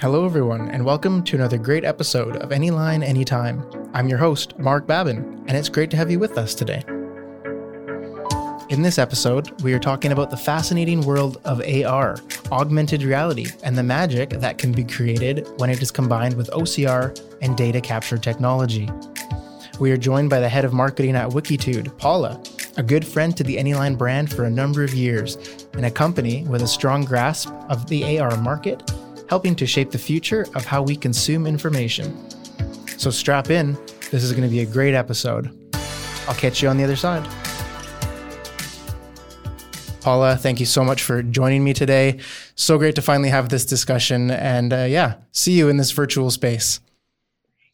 Hello, everyone, and welcome to another great episode of Anyline, Anytime. I'm your host, Mark Babin, and it's great to have you with us today. In this episode, we are talking about the fascinating world of AR, augmented reality, and the magic that can be created when it is combined with OCR and data capture technology. We are joined by the head of marketing at Wikitude, Paula, a good friend to the Anyline brand for a number of years, and a company with a strong grasp of the AR market helping to shape the future of how we consume information. So strap in, this is going to be a great episode. I'll catch you on the other side. Paula, thank you so much for joining me today. So great to finally have this discussion and uh, yeah, see you in this virtual space.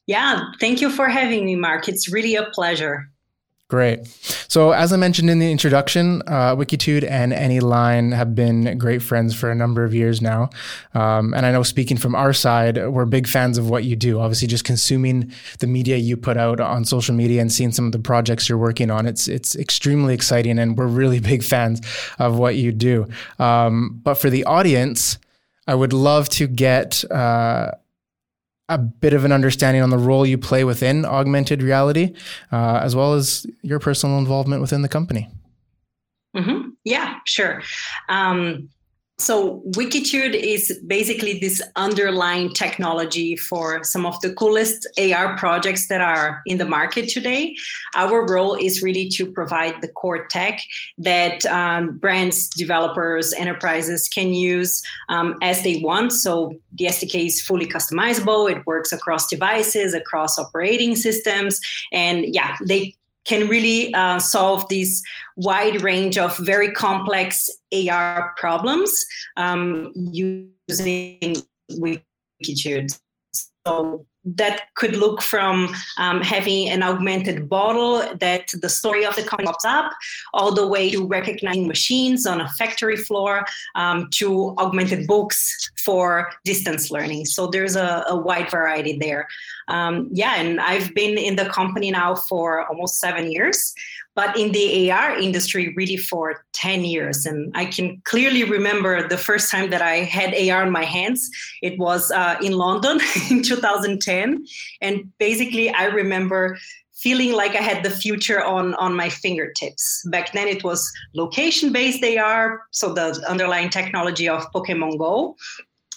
Yeah, thank you for having me, Mark. It's really a pleasure. Great. So, as I mentioned in the introduction, uh, Wikitude and Anyline have been great friends for a number of years now. Um, and I know, speaking from our side, we're big fans of what you do. Obviously, just consuming the media you put out on social media and seeing some of the projects you're working on, it's it's extremely exciting, and we're really big fans of what you do. Um, but for the audience, I would love to get. Uh, a bit of an understanding on the role you play within augmented reality, uh, as well as your personal involvement within the company. Mm-hmm. Yeah, sure. Um, so Wikitude is basically this underlying technology for some of the coolest AR projects that are in the market today. Our role is really to provide the core tech that um, brands, developers, enterprises can use um, as they want. So the SDK is fully customizable. It works across devices, across operating systems, and yeah, they can really uh, solve this wide range of very complex AR problems um, using Wikitude. So that could look from um, having an augmented bottle that the story of the company pops up, all the way to recognizing machines on a factory floor, um, to augmented books for distance learning. So there's a, a wide variety there. Um, yeah, and I've been in the company now for almost seven years but in the AR industry, really for 10 years. And I can clearly remember the first time that I had AR in my hands. It was uh, in London in 2010. And basically, I remember feeling like I had the future on, on my fingertips. Back then, it was location based AR, so the underlying technology of Pokemon Go.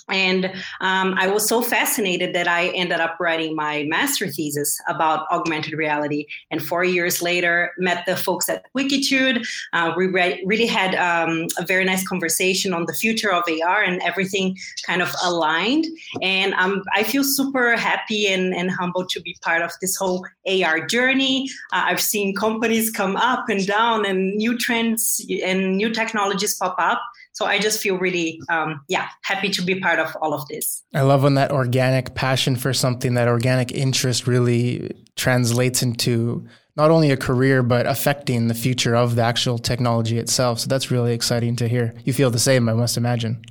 And um, I was so fascinated that I ended up writing my master thesis about augmented reality. And four years later, met the folks at Wikitude. Uh, we re- really had um, a very nice conversation on the future of AR, and everything kind of aligned. And um, I feel super happy and, and humbled to be part of this whole AR journey. Uh, I've seen companies come up and down, and new trends and new technologies pop up. So I just feel really, um, yeah, happy to be part of all of this. I love when that organic passion for something, that organic interest really translates into not only a career, but affecting the future of the actual technology itself. So that's really exciting to hear. You feel the same, I must imagine.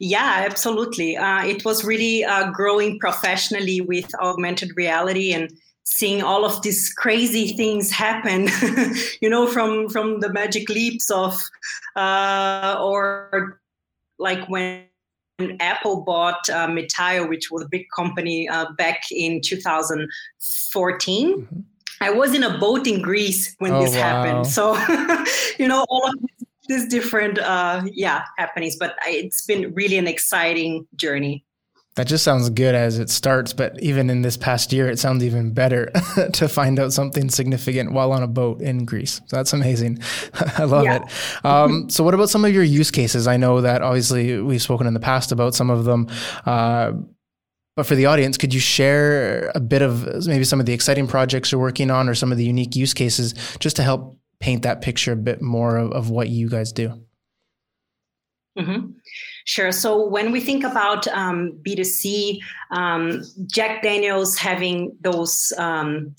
Yeah, absolutely. Uh, it was really uh, growing professionally with augmented reality and seeing all of these crazy things happen you know from from the magic leaps of uh, or like when Apple bought uh, Metaio, which was a big company uh, back in 2014. Mm-hmm. I was in a boat in Greece when oh, this wow. happened. So, you know, all of these different, uh, yeah, happenings. But it's been really an exciting journey. That just sounds good as it starts, but even in this past year, it sounds even better to find out something significant while on a boat in Greece. So that's amazing. I love yeah. it. Um, so, what about some of your use cases? I know that obviously we've spoken in the past about some of them. Uh, but for the audience, could you share a bit of maybe some of the exciting projects you're working on or some of the unique use cases just to help paint that picture a bit more of, of what you guys do? Mm-hmm. Sure. So when we think about um, B2C, um, Jack Daniels having those um,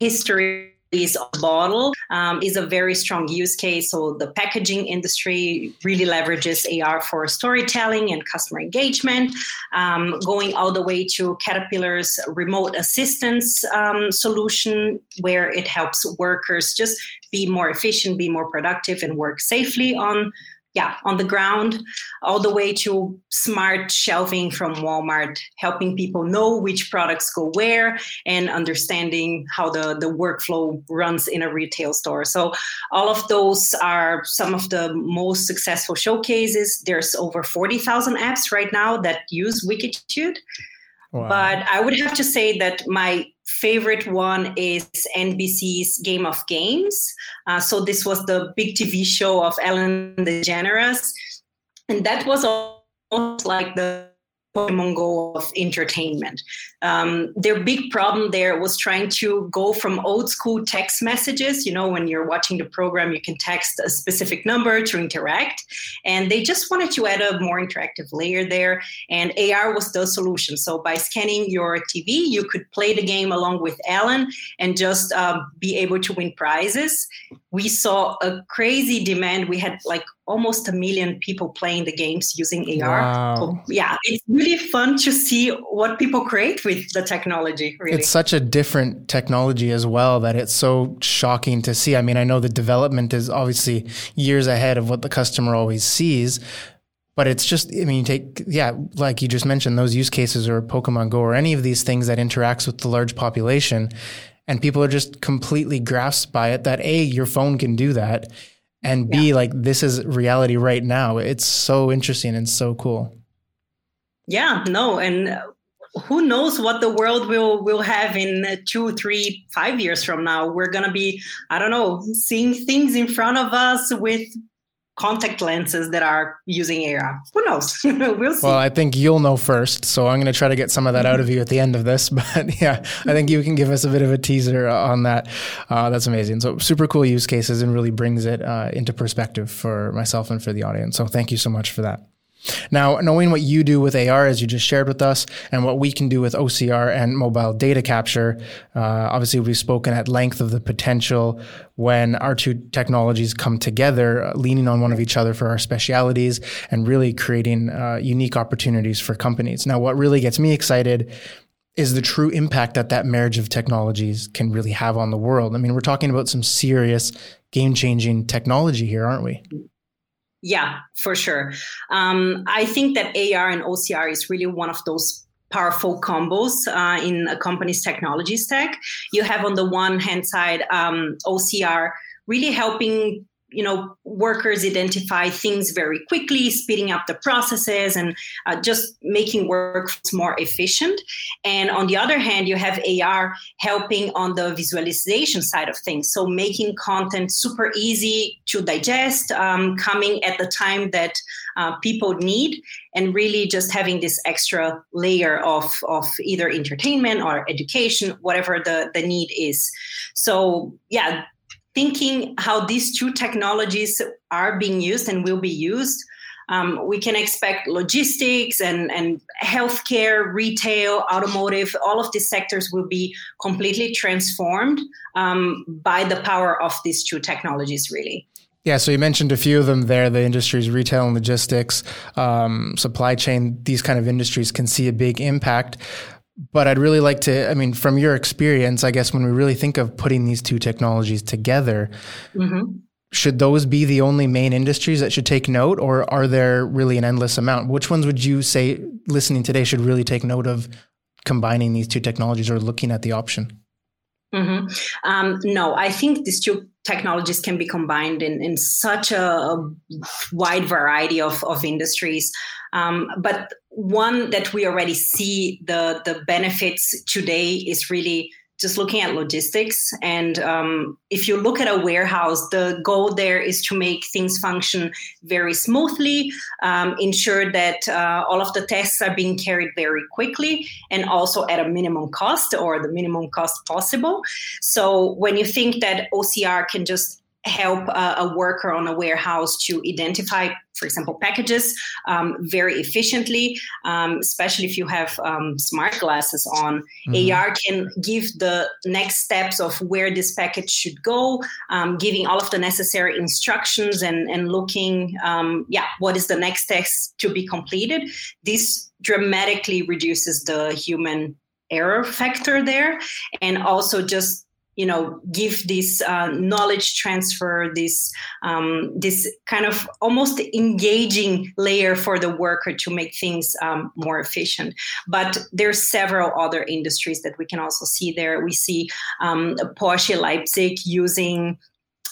histories of bottle um, is a very strong use case. So the packaging industry really leverages AR for storytelling and customer engagement, um, going all the way to Caterpillar's remote assistance um, solution, where it helps workers just be more efficient, be more productive, and work safely on yeah, on the ground, all the way to smart shelving from Walmart, helping people know which products go where and understanding how the, the workflow runs in a retail store. So, all of those are some of the most successful showcases. There's over 40,000 apps right now that use Wikitude. Wow. But I would have to say that my favorite one is NBC's Game of Games. Uh, so this was the big TV show of Ellen DeGeneres, and that was almost like the Pokemon Go of entertainment. Um, their big problem there was trying to go from old school text messages. You know, when you're watching the program, you can text a specific number to interact. And they just wanted to add a more interactive layer there. And AR was the solution. So by scanning your TV, you could play the game along with Ellen and just uh, be able to win prizes. We saw a crazy demand. We had like almost a million people playing the games using AR. Wow. So, yeah, it's really fun to see what people create with the technology. Really. It's such a different technology as well that it's so shocking to see. I mean, I know the development is obviously years ahead of what the customer always sees. But it's just, I mean, you take, yeah, like you just mentioned, those use cases or Pokemon Go or any of these things that interacts with the large population. And people are just completely grasped by it that A, your phone can do that. And b yeah. like this is reality right now. It's so interesting and so cool. Yeah no and uh, who knows what the world will will have in uh, two three five years from now. We're gonna be i don't know seeing things in front of us with contact lenses that are using AR. Who knows? we'll see. Well, I think you'll know first. So I'm going to try to get some of that out of you at the end of this. But yeah, I think you can give us a bit of a teaser on that. Uh, that's amazing. So super cool use cases and really brings it uh, into perspective for myself and for the audience. So thank you so much for that. Now, knowing what you do with AR, as you just shared with us, and what we can do with OCR and mobile data capture, uh, obviously we've spoken at length of the potential when our two technologies come together, uh, leaning on one of each other for our specialities and really creating uh, unique opportunities for companies. Now, what really gets me excited is the true impact that that marriage of technologies can really have on the world. I mean, we're talking about some serious game changing technology here, aren't we? Yeah, for sure. Um, I think that AR and OCR is really one of those powerful combos uh, in a company's technology stack. You have on the one hand side um, OCR really helping you know workers identify things very quickly speeding up the processes and uh, just making work more efficient. And on the other hand you have ar helping on the visualization side of things. So making content super easy to digest um, coming at the time that uh, people need and really just having this extra layer of, of either entertainment or education whatever the, the need is. So yeah thinking how these two technologies are being used and will be used, um, we can expect logistics and, and healthcare, retail, automotive, all of these sectors will be completely transformed um, by the power of these two technologies, really. Yeah, so you mentioned a few of them there the industries, retail and logistics, um, supply chain, these kind of industries can see a big impact but I'd really like to, I mean, from your experience, I guess when we really think of putting these two technologies together, mm-hmm. should those be the only main industries that should take note, or are there really an endless amount? Which ones would you say listening today should really take note of combining these two technologies or looking at the option? Mm-hmm. Um, no, I think these two technologies can be combined in, in such a, a wide variety of, of industries. Um, but one that we already see the, the benefits today is really just looking at logistics. And um, if you look at a warehouse, the goal there is to make things function very smoothly, um, ensure that uh, all of the tests are being carried very quickly, and also at a minimum cost or the minimum cost possible. So when you think that OCR can just help a, a, worker on a warehouse to identify, for example, packages um, very efficiently, um, especially if you have um, smart glasses on. Mm-hmm. AR can give the next steps of where this package should go, um, giving all of the necessary instructions and, and looking, um, yeah, what is the next steps to be completed. This dramatically reduces the human error factor there and also just you know give this uh, knowledge transfer this um, this kind of almost engaging layer for the worker to make things um, more efficient. But there's several other industries that we can also see there. We see um, porsche leipzig using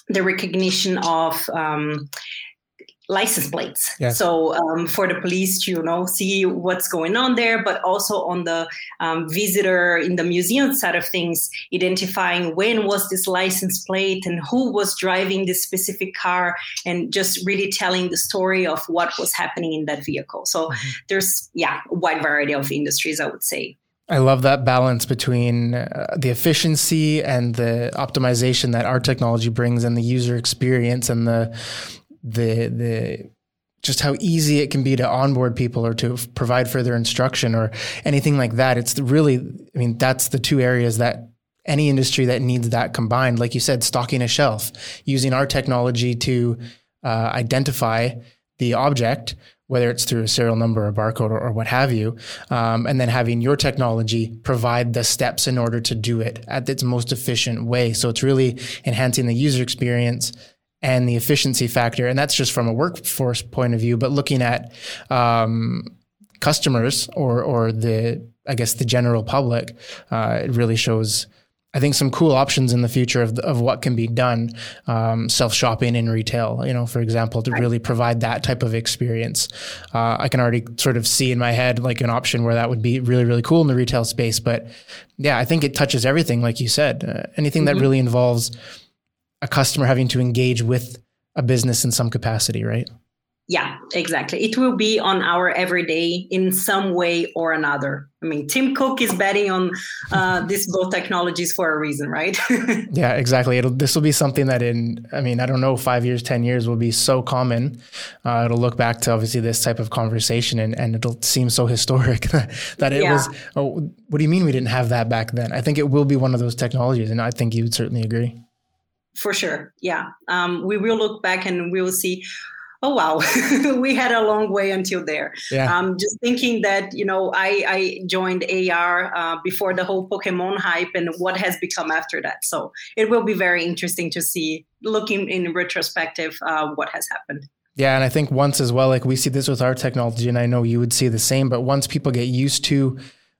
the recognition of um, license plates. Yes. So um, for the police to you know see what's going on there, but also on the um, visitor in the museum side of things, identifying when was this license plate and who was driving this specific car, and just really telling the story of what was happening in that vehicle. So mm-hmm. there's yeah a wide variety of industries, I would say. I love that balance between uh, the efficiency and the optimization that our technology brings and the user experience and the the the just how easy it can be to onboard people or to provide further instruction or anything like that. It's really, I mean, that's the two areas that any industry that needs that combined, like you said, stocking a shelf, using our technology to uh, identify the object, whether it's through a serial number or barcode or, or what have you, um, and then having your technology provide the steps in order to do it at its most efficient way. So it's really enhancing the user experience and the efficiency factor. And that's just from a workforce point of view, but looking at um, customers or, or the, I guess, the general public, uh, it really shows. I think some cool options in the future of, of what can be done, um, self shopping in retail, you know, for example, to really provide that type of experience. Uh, I can already sort of see in my head like an option where that would be really, really cool in the retail space. But yeah, I think it touches everything, like you said, uh, anything mm-hmm. that really involves a customer having to engage with a business in some capacity, right? Yeah, exactly. It will be on our everyday in some way or another. I mean, Tim Cook is betting on uh, these both technologies for a reason, right? yeah, exactly. It'll, this will be something that in, I mean, I don't know, five years, 10 years will be so common. Uh, it'll look back to obviously this type of conversation and, and it'll seem so historic that it yeah. was, oh, what do you mean we didn't have that back then? I think it will be one of those technologies. And I think you would certainly agree for sure. Yeah. Um, we will look back and we will see oh wow we had a long way until there. Yeah. um, just thinking that you know i, I joined ar uh, before the whole pokemon hype and what has become after that. So it will be very interesting to see looking in retrospective uh, what has happened. Yeah, and I think once as well, like we see this with our technology, and I know you would see the same, but once people get used to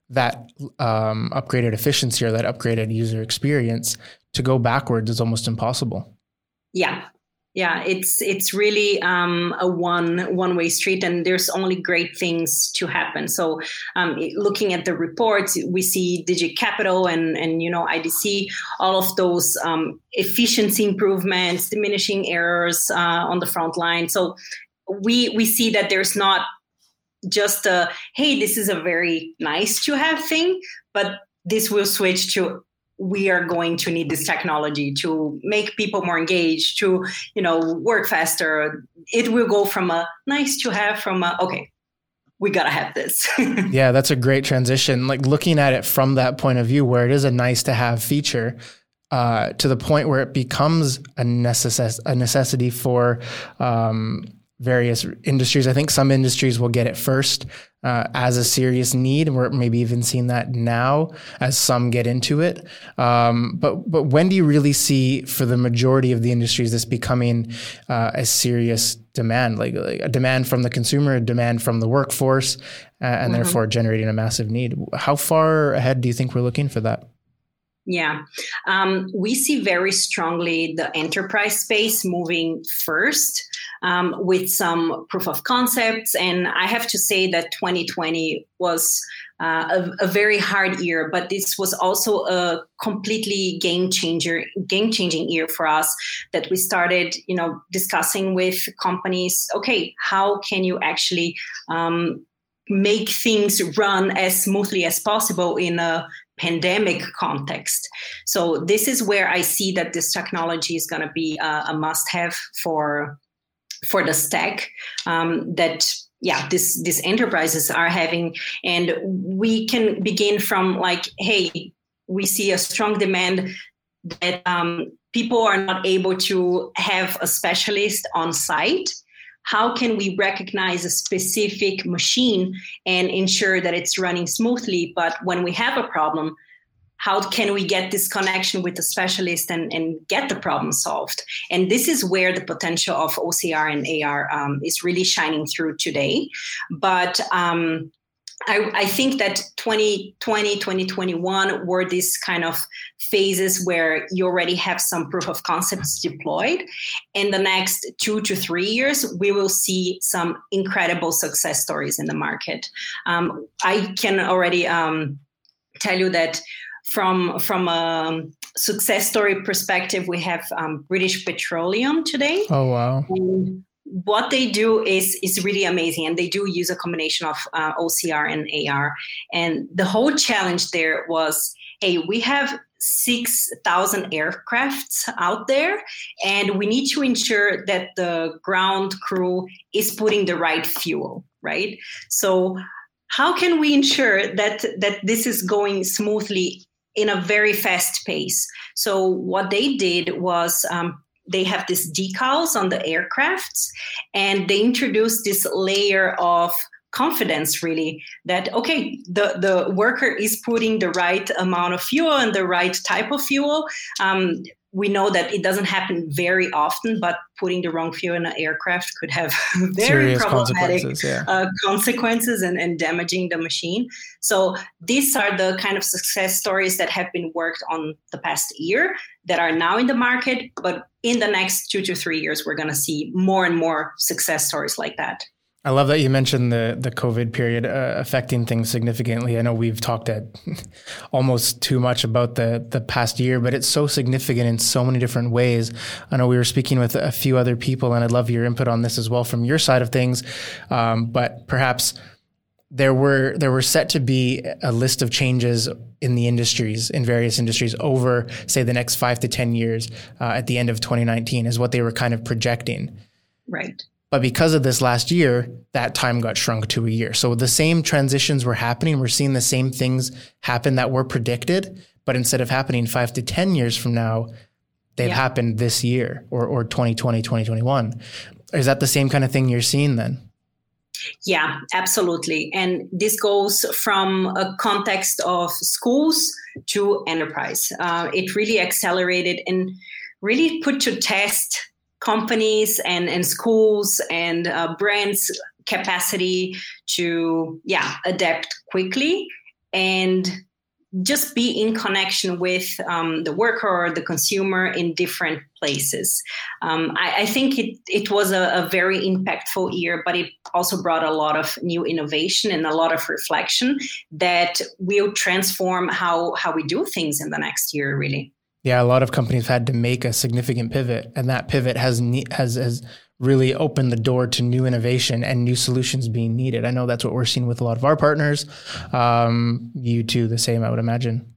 that um, upgraded efficiency or that upgraded user experience, to go backwards is almost impossible. Yeah, yeah, it's it's really um, a one one way street, and there's only great things to happen. So, um, looking at the reports, we see Digi-Capital and and you know IDC, all of those um, efficiency improvements, diminishing errors uh, on the front line. So, we we see that there's not just a hey, this is a very nice to have thing, but this will switch to we are going to need this technology to make people more engaged to you know work faster. It will go from a nice to have from a okay we gotta have this. Yeah that's a great transition. Like looking at it from that point of view where it is a nice to have feature uh, to the point where it becomes a, necess- a necessity for um, various industries. I think some industries will get it first uh, as a serious need. We're maybe even seeing that now as some get into it. Um, but but when do you really see for the majority of the industries this becoming uh, a serious demand, like, like, a demand from the consumer, a demand from the workforce, uh, and mm-hmm. therefore generating a massive need? How far ahead do you think we're looking for that? Yeah, um, we see very strongly the enterprise space moving first um, with some proof of concepts. And I have to say that 2020 was uh, a, a, very hard year, but this was also a completely game changer, game changing year for us. That we started, you know, discussing with companies. Okay, how can you actually um, make things run as smoothly as possible in a pandemic context. So this is where I see that this technology is going to be a, a must-have for for the stack um, that yeah this these enterprises are having, and we can begin from like hey we see a strong demand that um, people are not able to have a specialist on site how can we recognize a specific machine and ensure that it's running smoothly but when we have a problem how can we get this connection with the specialist and, and get the problem solved? And this is where the potential of OCR and AR um, is really shining through today. But um, I, I, think that 2020, 2021 were these kind of phases where you already have some proof of concepts deployed. In the next two to three years, we will see some incredible success stories in the market. Um, I can already um, tell you that from from a success story perspective, we have um, British Petroleum today. Oh wow! And what they do is is really amazing, and they do use a combination of uh, OCR and AR. And the whole challenge there was, hey, we have 6,000 aircrafts out there, and we need to ensure that the ground crew is putting the right fuel, right? So, how can we ensure that that this is going smoothly in a very fast pace. So what they did was um, they have these decals on the aircrafts, and they introduce this layer of confidence really that okay the the worker is putting the right amount of fuel and the right type of fuel. Um, we know that it doesn't happen very often, but putting the wrong fuel in an aircraft could have very Serious problematic consequences, yeah. uh, consequences and, and, damaging the machine. So these are the kind of success stories that have been worked on the past year that are now in the market. But in the next two to three years, we're going to see more and more success stories like that. I love that you mentioned the the COVID period uh, affecting things significantly. I know we've talked at almost too much about the the past year, but it's so significant in so many different ways. I know we were speaking with a few other people, and I'd love your input on this as well from your side of things. Um, but perhaps there were there were set to be a list of changes in the industries in various industries over say the next five to ten years uh, at the end of 2019 is what they were kind of projecting. Right. But because of this last year, that time got shrunk to a year. So the same transitions were happening. We're seeing the same things happen that were predicted, but instead of happening five to 10 years from now, they've yeah. happened this year or, or 2020, 2021. Is that the same kind of thing you're seeing then? Yeah, absolutely. And this goes from a context of schools to enterprise. Uh, it really accelerated and really put to test companies and, and schools and uh, brands capacity to yeah adapt quickly and just be in connection with um, the worker or the consumer in different places. Um, I, I, think it, it was a, a, very impactful year, but it also brought a lot of new innovation and a lot of reflection that will transform how, how we do things in the next year, really. Yeah, a lot of companies had to make a significant pivot, and that pivot has has has really opened the door to new innovation and new solutions being needed. I know that's what we're seeing with a lot of our partners. Um, you too, the same, I would imagine.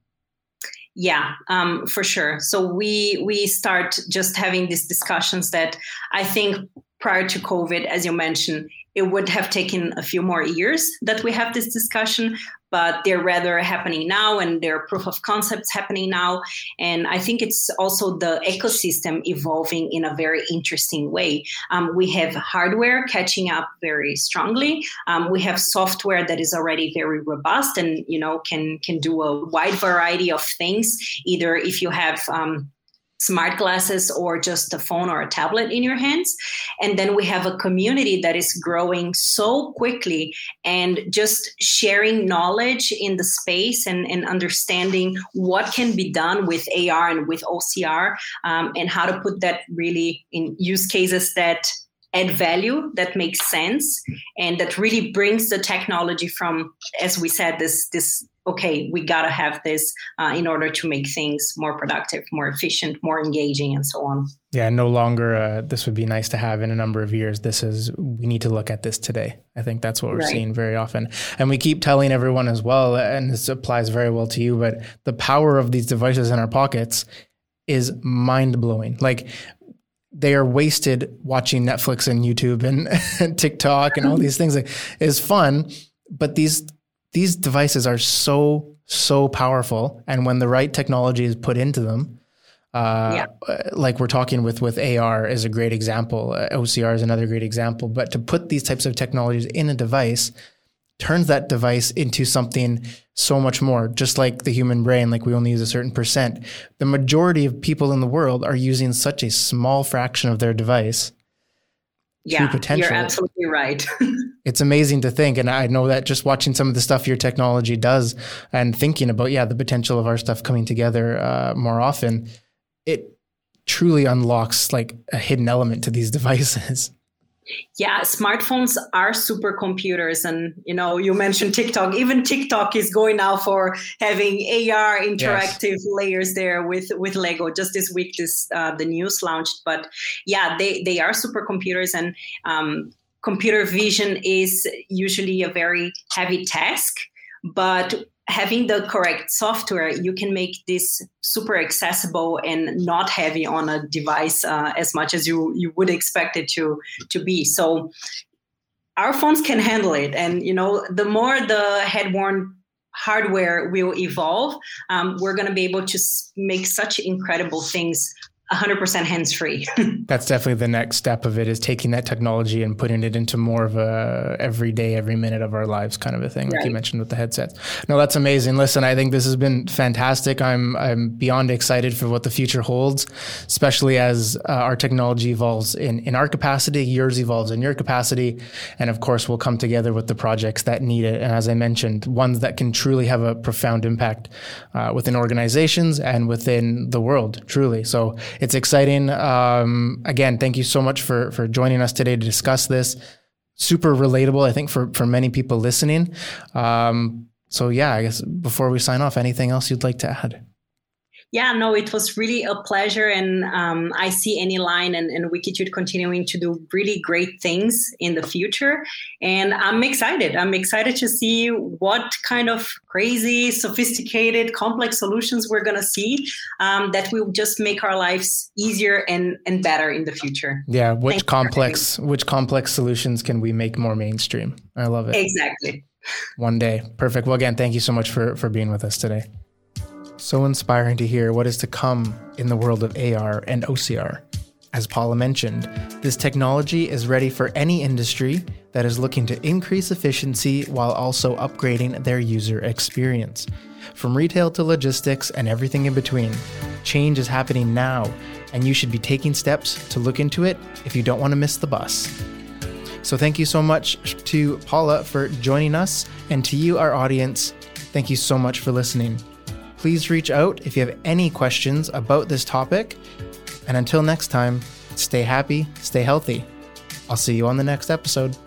Yeah, um, for sure. So we we start just having these discussions that I think prior to COVID, as you mentioned, it would have taken a few more years that we have this discussion but they're rather happening now and they're proof of concepts happening now. And i think it's also the ecosystem evolving in a very interesting way. Um, we have hardware catching up very strongly. Um, we have software that is already very robust and you know can can do a wide variety of things. Either if you have um, smart glasses or just a phone or a tablet in your hands. And then we have a community that is growing so quickly and just sharing knowledge in the space and, and understanding what can be done with AR and with OCR um, and how to put that really in use cases that add value that makes sense and that really brings the technology from as we said this this okay, we got to have this uh, in order to make things more productive, more efficient, more engaging, and so on. Yeah, no longer uh, this would be nice to have in a number of years. This is, we need to look at this today. I think that's what we're right. seeing very often. And we keep telling everyone as well, and this applies very well to you, but the power of these devices in our pockets is mind blowing. Like, they are wasted watching Netflix and YouTube and TikTok and all these things. Like, is fun, but these these devices are so so powerful, and when the right technology is put into them, uh, yeah. like we're talking with with AR is a great example. Uh, OCR is another great example. But to put these types of technologies in a device, turns that device into something so much more, just like the human brain, like we only use a certain percent. The majority of people in the world are using such a small fraction of their device. Yeah, you're absolutely right. it's amazing to think. And I know that just watching some of the stuff your technology does and thinking about, yeah, the potential of our stuff coming together uh, more often, it truly unlocks like a hidden element to these devices yeah smartphones are supercomputers and you know you mentioned tiktok even tiktok is going now for having ar interactive yes. layers there with with lego just this week this uh, the news launched but yeah they they are supercomputers and um, computer vision is usually a very heavy task but having the correct software, you can make this super accessible and not heavy on a device uh, as much as you you would expect it to to be. So our phones can handle it, and you know, the more the head-worn hardware will evolve, um, we're going to be able to make such incredible things 100% hands free. That's definitely the next step of it is taking that technology and putting it into more of a every day, every minute of our lives kind of a thing, like right. you mentioned with the headsets. No, that's amazing. Listen, I think this has been fantastic. I'm I'm beyond excited for what the future holds, especially as uh, our technology evolves in in our capacity, yours evolves in your capacity, and of course we'll come together with the projects that need it. And as I mentioned, ones that can truly have a profound impact uh, within organizations and within the world, truly. So it's exciting. Um, again, thank you so much for for joining us today to discuss this. Super relatable, I think, for for many people listening. Um, so yeah, I guess before we sign off, anything else you'd like to add? Yeah, no, it was really a pleasure. And um, I see Anyline and, and Wikitude continuing to do really great things in the future. And I'm excited. I'm excited to see what kind of crazy, sophisticated, complex solutions we're going to see um, that will just make our lives easier and, and better in the future. Yeah. Which Thanks complex, which complex solutions can we make more mainstream? I love it. Exactly. One day. Perfect. Well, again, thank you so much for, for being with us today. So inspiring to hear what is to come in the world of AR and OCR. As Paula mentioned, this technology is ready for any industry that is looking to increase efficiency while also upgrading their user experience. From retail to logistics and everything in between, change is happening now, and you should be taking steps to look into it if you don't want to miss the bus. So, thank you so much to Paula for joining us, and to you, our audience, thank you so much for listening please reach out if you have any questions about this topic. And until next time, stay happy, stay healthy. I'll see you on the next episode.